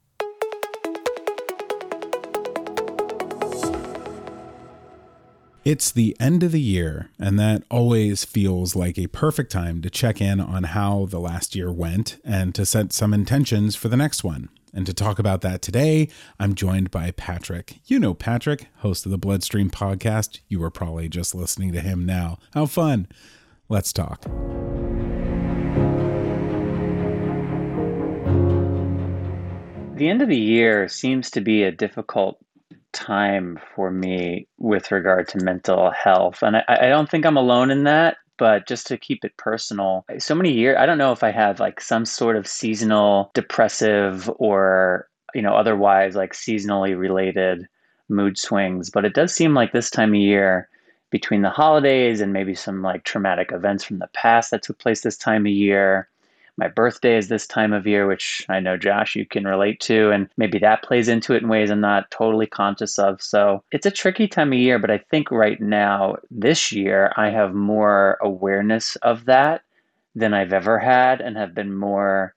It's the end of the year, and that always feels like a perfect time to check in on how the last year went and to set some intentions for the next one. And to talk about that today, I'm joined by Patrick. You know Patrick, host of the Bloodstream podcast. You were probably just listening to him now. How fun! Let's talk. The end of the year seems to be a difficult time for me with regard to mental health. And I, I don't think I'm alone in that, but just to keep it personal, so many years, I don't know if I have like some sort of seasonal depressive or, you know, otherwise like seasonally related mood swings, but it does seem like this time of year between the holidays and maybe some like traumatic events from the past that took place this time of year my birthday is this time of year, which I know, Josh, you can relate to. And maybe that plays into it in ways I'm not totally conscious of. So it's a tricky time of year, but I think right now, this year, I have more awareness of that than I've ever had and have been more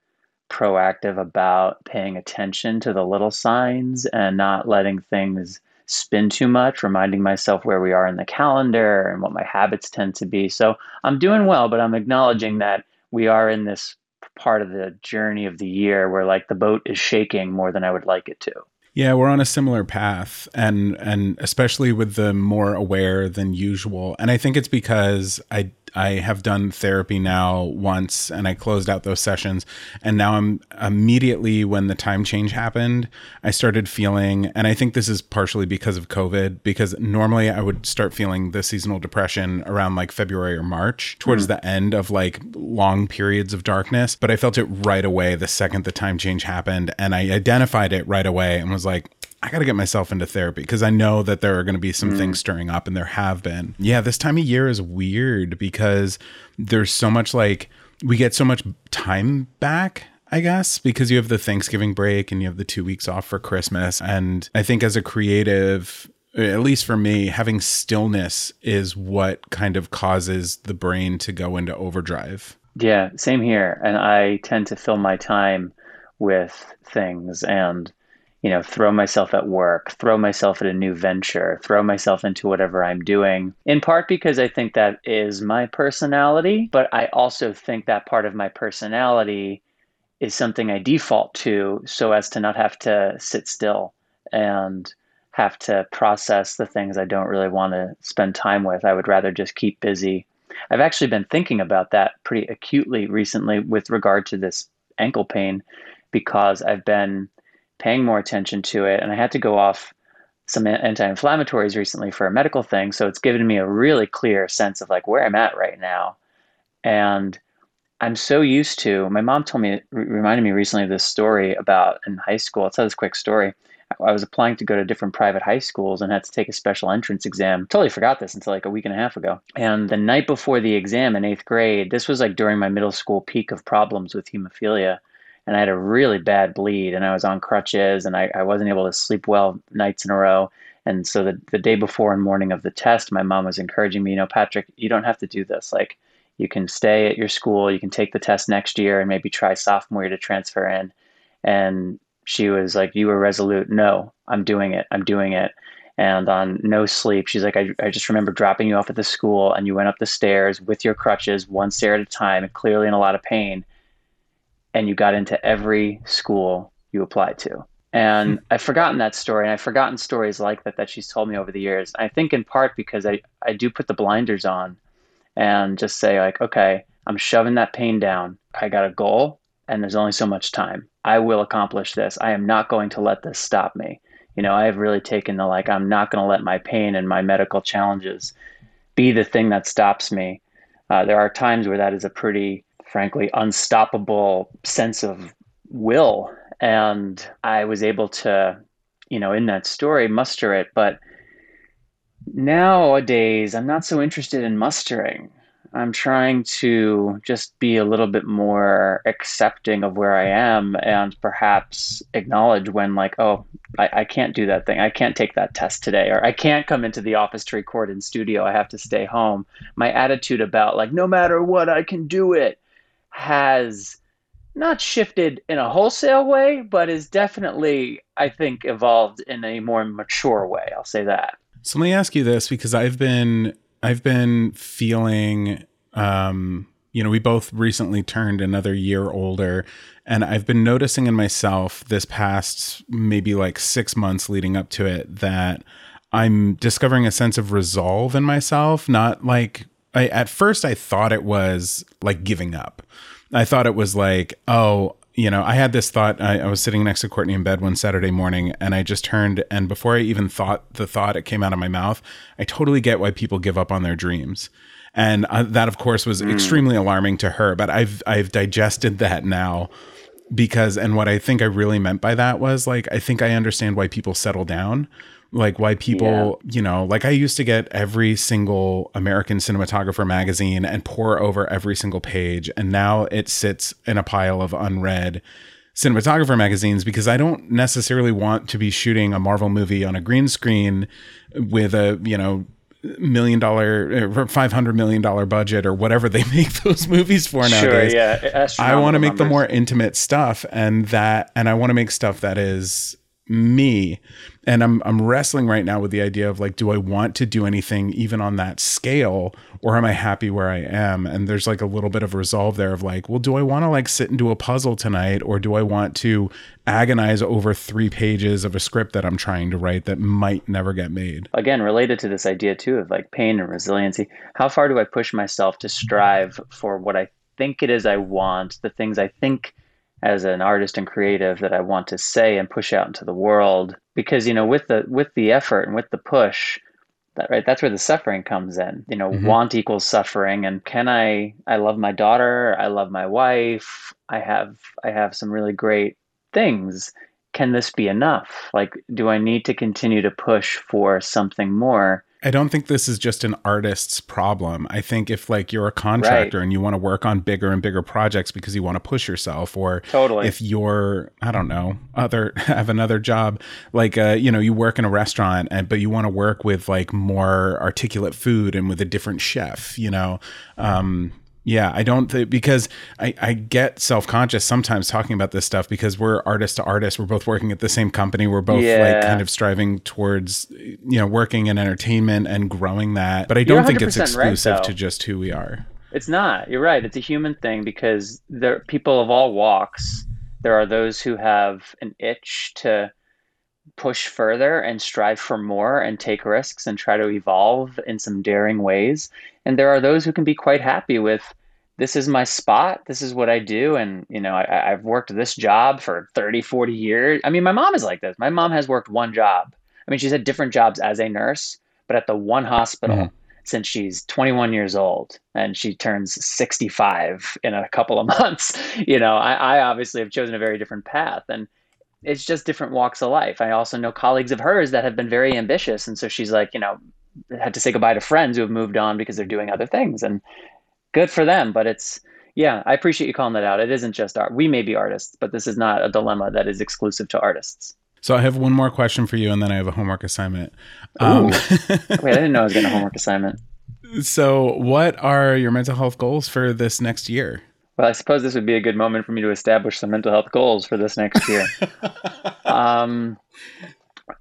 proactive about paying attention to the little signs and not letting things spin too much, reminding myself where we are in the calendar and what my habits tend to be. So I'm doing well, but I'm acknowledging that we are in this part of the journey of the year where like the boat is shaking more than I would like it to. Yeah, we're on a similar path and and especially with the more aware than usual. And I think it's because I I have done therapy now once and I closed out those sessions. And now I'm immediately when the time change happened, I started feeling, and I think this is partially because of COVID, because normally I would start feeling the seasonal depression around like February or March, towards mm. the end of like long periods of darkness. But I felt it right away the second the time change happened. And I identified it right away and was like, I got to get myself into therapy because I know that there are going to be some mm. things stirring up and there have been. Yeah, this time of year is weird because there's so much like we get so much time back I guess, because you have the Thanksgiving break and you have the two weeks off for Christmas. And I think as a creative, at least for me, having stillness is what kind of causes the brain to go into overdrive. Yeah, same here. And I tend to fill my time with things and you know, throw myself at work, throw myself at a new venture, throw myself into whatever I'm doing, in part because I think that is my personality, but I also think that part of my personality is something I default to so as to not have to sit still and have to process the things I don't really want to spend time with. I would rather just keep busy. I've actually been thinking about that pretty acutely recently with regard to this ankle pain because I've been paying more attention to it. And I had to go off some anti-inflammatories recently for a medical thing, so it's given me a really clear sense of like where I'm at right now. And I'm so used to. My mom told me, reminded me recently of this story about in high school. I'll tell this quick story. I was applying to go to different private high schools and had to take a special entrance exam. Totally forgot this until like a week and a half ago. And the night before the exam in eighth grade, this was like during my middle school peak of problems with hemophilia and I had a really bad bleed and I was on crutches and I, I wasn't able to sleep well nights in a row. And so the, the day before and morning of the test, my mom was encouraging me, you know, Patrick, you don't have to do this. Like you can stay at your school, you can take the test next year and maybe try sophomore year to transfer in. And she was like, you were resolute. No, I'm doing it. I'm doing it. And on no sleep, she's like, I, I just remember dropping you off at the school and you went up the stairs with your crutches, one stair at a time, and clearly in a lot of pain and you got into every school you applied to. And hmm. I've forgotten that story, and I've forgotten stories like that that she's told me over the years. I think in part because I, I do put the blinders on and just say, like, okay, I'm shoving that pain down. I got a goal, and there's only so much time. I will accomplish this. I am not going to let this stop me. You know, I have really taken the like, I'm not going to let my pain and my medical challenges be the thing that stops me. Uh, there are times where that is a pretty frankly unstoppable sense of will. And i was able to you know in that story muster it. But nowadays i'm not so interested in mustering. I'm trying to just be a little bit more accepting of where i am and perhaps acknowledge when like oh I, I can't do that thing. I can't take that test today. Or i can't come into the office to record in studio. I have to stay home. My attitude about like no matter what i can do it has not shifted in a wholesale way, but is definitely, I think, evolved in a more mature way. I'll say that. So let me ask you this because I've been I've been feeling um you know, we both recently turned another year older and I've been noticing in myself this past maybe like 6 months leading up to it that I'm discovering a sense of resolve in myself, not like I, at first I thought it was like giving up. I thought it was like, oh, you know, I had this thought. I, I, was sitting next to Courtney in bed one Saturday morning, and I just turned, and before I even thought the thought, it came out of my mouth. I totally get why people give up on their dreams, and uh, that, of course, was mm. extremely alarming to her. But I've I've digested that now because, and what I think I really meant by that was like, I think I understand why people settle down like why people yeah. you know like i used to get every single american cinematographer magazine and pour over every single page and now it sits in a pile of unread cinematographer magazines because i don't necessarily want to be shooting a marvel movie on a green screen with a you know million dollar or 500 million dollar budget or whatever they make those movies for nowadays. Sure, yeah. I want to make the more intimate stuff and that and I want to make stuff that is me. And I'm I'm wrestling right now with the idea of like do I want to do anything even on that scale or am I happy where I am? And there's like a little bit of resolve there of like well do I want to like sit and do a puzzle tonight or do I want to agonize over 3 pages of a script that I'm trying to write that might never get made? Again related to this idea too of like pain and resiliency how far do I push myself to strive for what I think it is I want the things I think as an artist and creative that I want to say and push out into the world. Because you know, with the with the effort and with the push, that right, that's where the suffering comes in. You know, mm-hmm. want equals suffering. And can I? I love my daughter. I love my wife. I have I have some really great things. Can this be enough? Like, do I need to continue to push for something more? I don't think this is just an artist's problem. I think if like you're a contractor right. and you want to work on bigger and bigger projects because you want to push yourself or totally. if you're I don't know, other have another job like uh you know, you work in a restaurant and but you want to work with like more articulate food and with a different chef, you know. Um yeah, I don't th- because I, I get self conscious sometimes talking about this stuff because we're artist to artist. We're both working at the same company. We're both yeah. like kind of striving towards you know working in entertainment and growing that. But I don't think it's exclusive right, to just who we are. It's not. You're right. It's a human thing because there people of all walks. There are those who have an itch to push further and strive for more and take risks and try to evolve in some daring ways. And there are those who can be quite happy with this is my spot. This is what I do. And, you know, I, have worked this job for 30, 40 years. I mean, my mom is like this. My mom has worked one job. I mean, she's had different jobs as a nurse, but at the one hospital mm-hmm. since she's 21 years old and she turns 65 in a couple of months. You know, I, I obviously have chosen a very different path. And, it's just different walks of life. I also know colleagues of hers that have been very ambitious. And so she's like, you know, had to say goodbye to friends who have moved on because they're doing other things. And good for them. But it's, yeah, I appreciate you calling that out. It isn't just art. We may be artists, but this is not a dilemma that is exclusive to artists. So I have one more question for you, and then I have a homework assignment. Um, Wait, I didn't know I was getting a homework assignment. So, what are your mental health goals for this next year? Well, I suppose this would be a good moment for me to establish some mental health goals for this next year. um,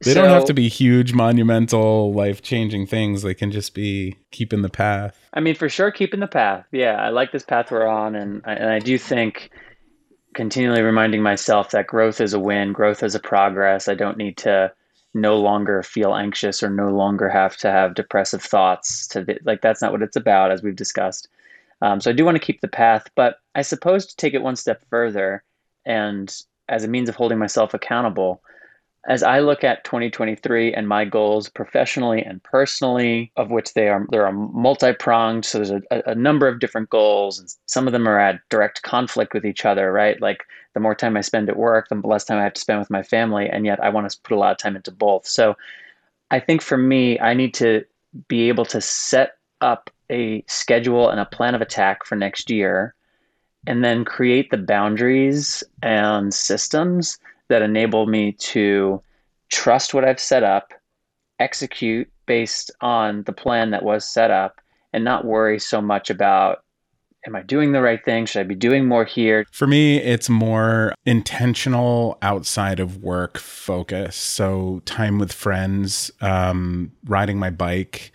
they so, don't have to be huge, monumental, life changing things. They can just be keeping the path. I mean, for sure, keeping the path. Yeah, I like this path we're on. And I, and I do think continually reminding myself that growth is a win, growth is a progress. I don't need to no longer feel anxious or no longer have to have depressive thoughts to like that's not what it's about as we've discussed um, so I do want to keep the path, but I suppose to take it one step further and as a means of holding myself accountable, as I look at 2023 and my goals professionally and personally, of which they are there are multi-pronged, so there's a, a number of different goals, and some of them are at direct conflict with each other, right? Like the more time I spend at work, the less time I have to spend with my family, and yet I want to put a lot of time into both. So I think for me, I need to be able to set up a schedule and a plan of attack for next year, and then create the boundaries and systems that enable me to trust what I've set up, execute based on the plan that was set up, and not worry so much about am I doing the right thing? Should I be doing more here? For me, it's more intentional outside of work focus. So, time with friends, um, riding my bike,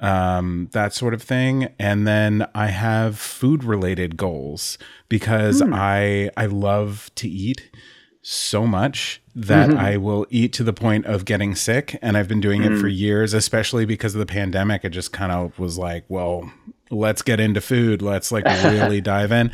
um, that sort of thing. And then I have food related goals because mm. I I love to eat so much that mm-hmm. I will eat to the point of getting sick. And I've been doing mm. it for mm. years, especially because of the pandemic. It just kind of was like, well, let's get into food. Let's like really dive in.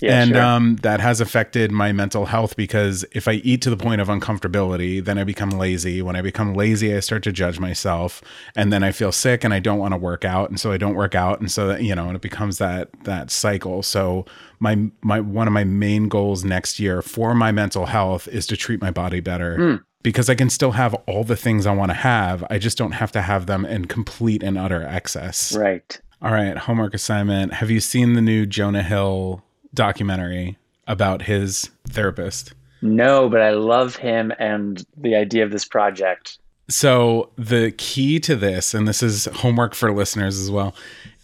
Yeah, and sure. um, that has affected my mental health because if I eat to the point of uncomfortability, then I become lazy. When I become lazy, I start to judge myself, and then I feel sick and I don't want to work out, and so I don't work out, and so that, you know, and it becomes that that cycle. So my my one of my main goals next year for my mental health is to treat my body better. Mm. Because I can still have all the things I want to have. I just don't have to have them in complete and utter excess. Right. All right. Homework assignment. Have you seen the new Jonah Hill documentary about his therapist. No, but I love him and the idea of this project. So, the key to this, and this is homework for listeners as well,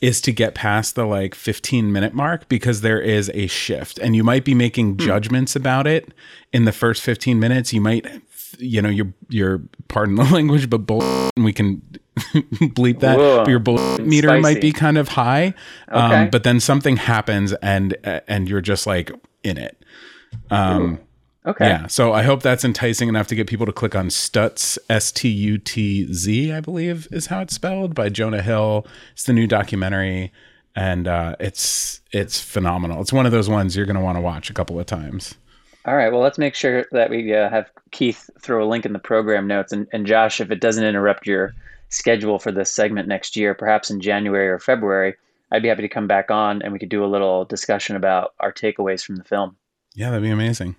is to get past the like 15 minute mark because there is a shift and you might be making hmm. judgments about it in the first 15 minutes. You might you know, your your pardon the language, but bull, and we can bleep that. Whoa, your bull meter spicy. might be kind of high, um, Okay. but then something happens and and you're just like in it. Um, Okay. yeah, so I hope that's enticing enough to get people to click on Stutz, S T U T Z, I believe is how it's spelled, by Jonah Hill. It's the new documentary, and uh, it's it's phenomenal. It's one of those ones you're going to want to watch a couple of times. All right. Well, let's make sure that we uh, have Keith throw a link in the program notes. And, and Josh, if it doesn't interrupt your schedule for this segment next year, perhaps in January or February, I'd be happy to come back on and we could do a little discussion about our takeaways from the film. Yeah, that'd be amazing.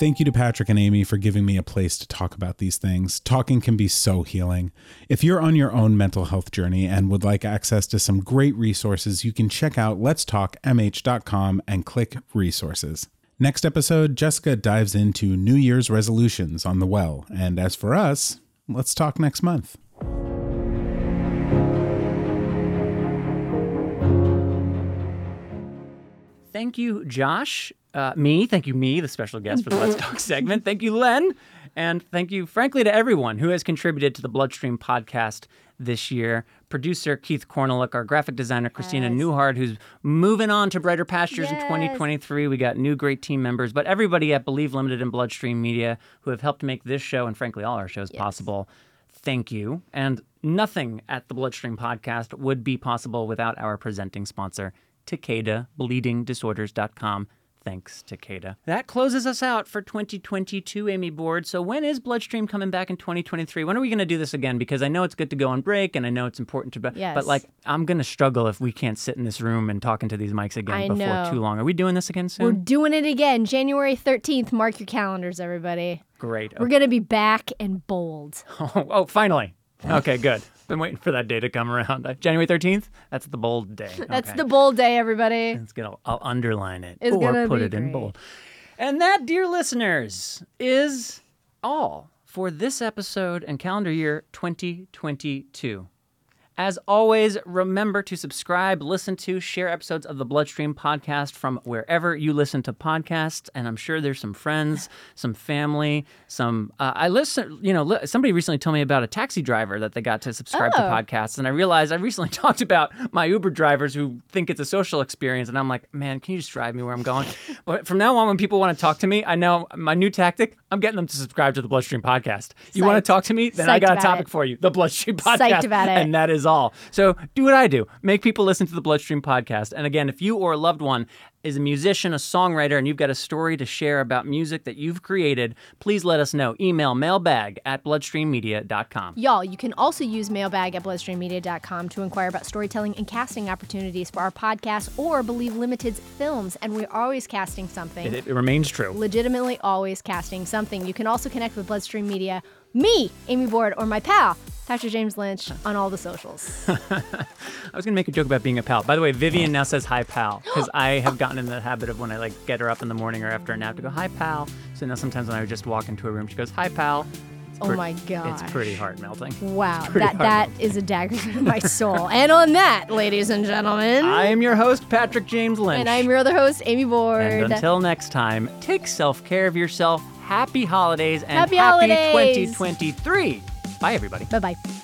Thank you to Patrick and Amy for giving me a place to talk about these things. Talking can be so healing. If you're on your own mental health journey and would like access to some great resources, you can check out letstalkmh.com and click resources. Next episode, Jessica dives into New Year's resolutions on the well. And as for us, let's talk next month. Thank you, Josh. Uh, me, thank you, me, the special guest for the Let's Talk segment. Thank you, Len. And thank you, frankly, to everyone who has contributed to the Bloodstream podcast this year. Producer Keith Cornelick, our graphic designer Christina Newhart, who's moving on to brighter pastures in 2023. We got new great team members, but everybody at Believe Limited and Bloodstream Media who have helped make this show and, frankly, all our shows possible. Thank you. And nothing at the Bloodstream podcast would be possible without our presenting sponsor, Takeda, bleedingdisorders.com. Thanks, to Takeda. That closes us out for 2022, Amy Board. So when is Bloodstream coming back in 2023? When are we going to do this again? Because I know it's good to go on break, and I know it's important to. Be- Yes. But like, I'm going to struggle if we can't sit in this room and talk into these mics again I before know. too long. Are we doing this again soon? We're doing it again, January 13th. Mark your calendars, everybody. Great. We're going to be back and bold. Oh, oh, finally. Okay, good. Been waiting for that day to come around. Uh, January 13th? That's the bold day. That's Okay. the bold day, everybody. It's gonna. I'll underline it It's or put it in bold. And that, dear listeners, is all for this episode and calendar year 2022. As always, remember to subscribe, listen to, share episodes of the Bloodstream podcast from wherever you listen to podcasts. And I'm sure there's some friends, some family, some. Uh, I listen, you know, somebody recently told me about a taxi driver that they got to subscribe to Oh. podcasts. And I realized I recently talked about my Uber drivers who think it's a social experience. And I'm like, man, can you just drive me where I'm going? but from now on, when people want to talk to me, I know my new tactic, I'm getting them to subscribe to the Bloodstream podcast. You want to talk to me? Then I got a topic it. for you the Bloodstream podcast. Psyched about it. And that is all. So do what I do. Make people listen to the Bloodstream podcast. And again, if you or a loved one is a musician, a songwriter, and you've got a story to share about music that you've created, please let us know. Email mailbag at bloodstreammedia.com. Y'all, you can also use mailbag at bloodstreammedia.com to inquire about storytelling and casting opportunities for our podcast or Believe Limited's films. And we're always casting something. It, it remains true. legitimately always casting something. You can also connect with Bloodstream Media, me, Amy Board, or my pal, Patrick James Lynch, on all the socials. I was to make a joke about being a pal. By the way, Vivian now says hi, pal, because I have gotten in the habit of when I like get her up in the morning or after a nap to go, hi, pal. So now sometimes when I just walk into a room, she goes, hi, pal. Oh my god, It's pretty heart melting. Wow, that that is a dagger to my soul. and on that, ladies and gentlemen, I am your host, Patrick James Lynch. and I'm your other host, Amy Board. And until next time, take self care of yourself. Happy holidays and Happy holidays. 2023. Bye, everybody. bye bye.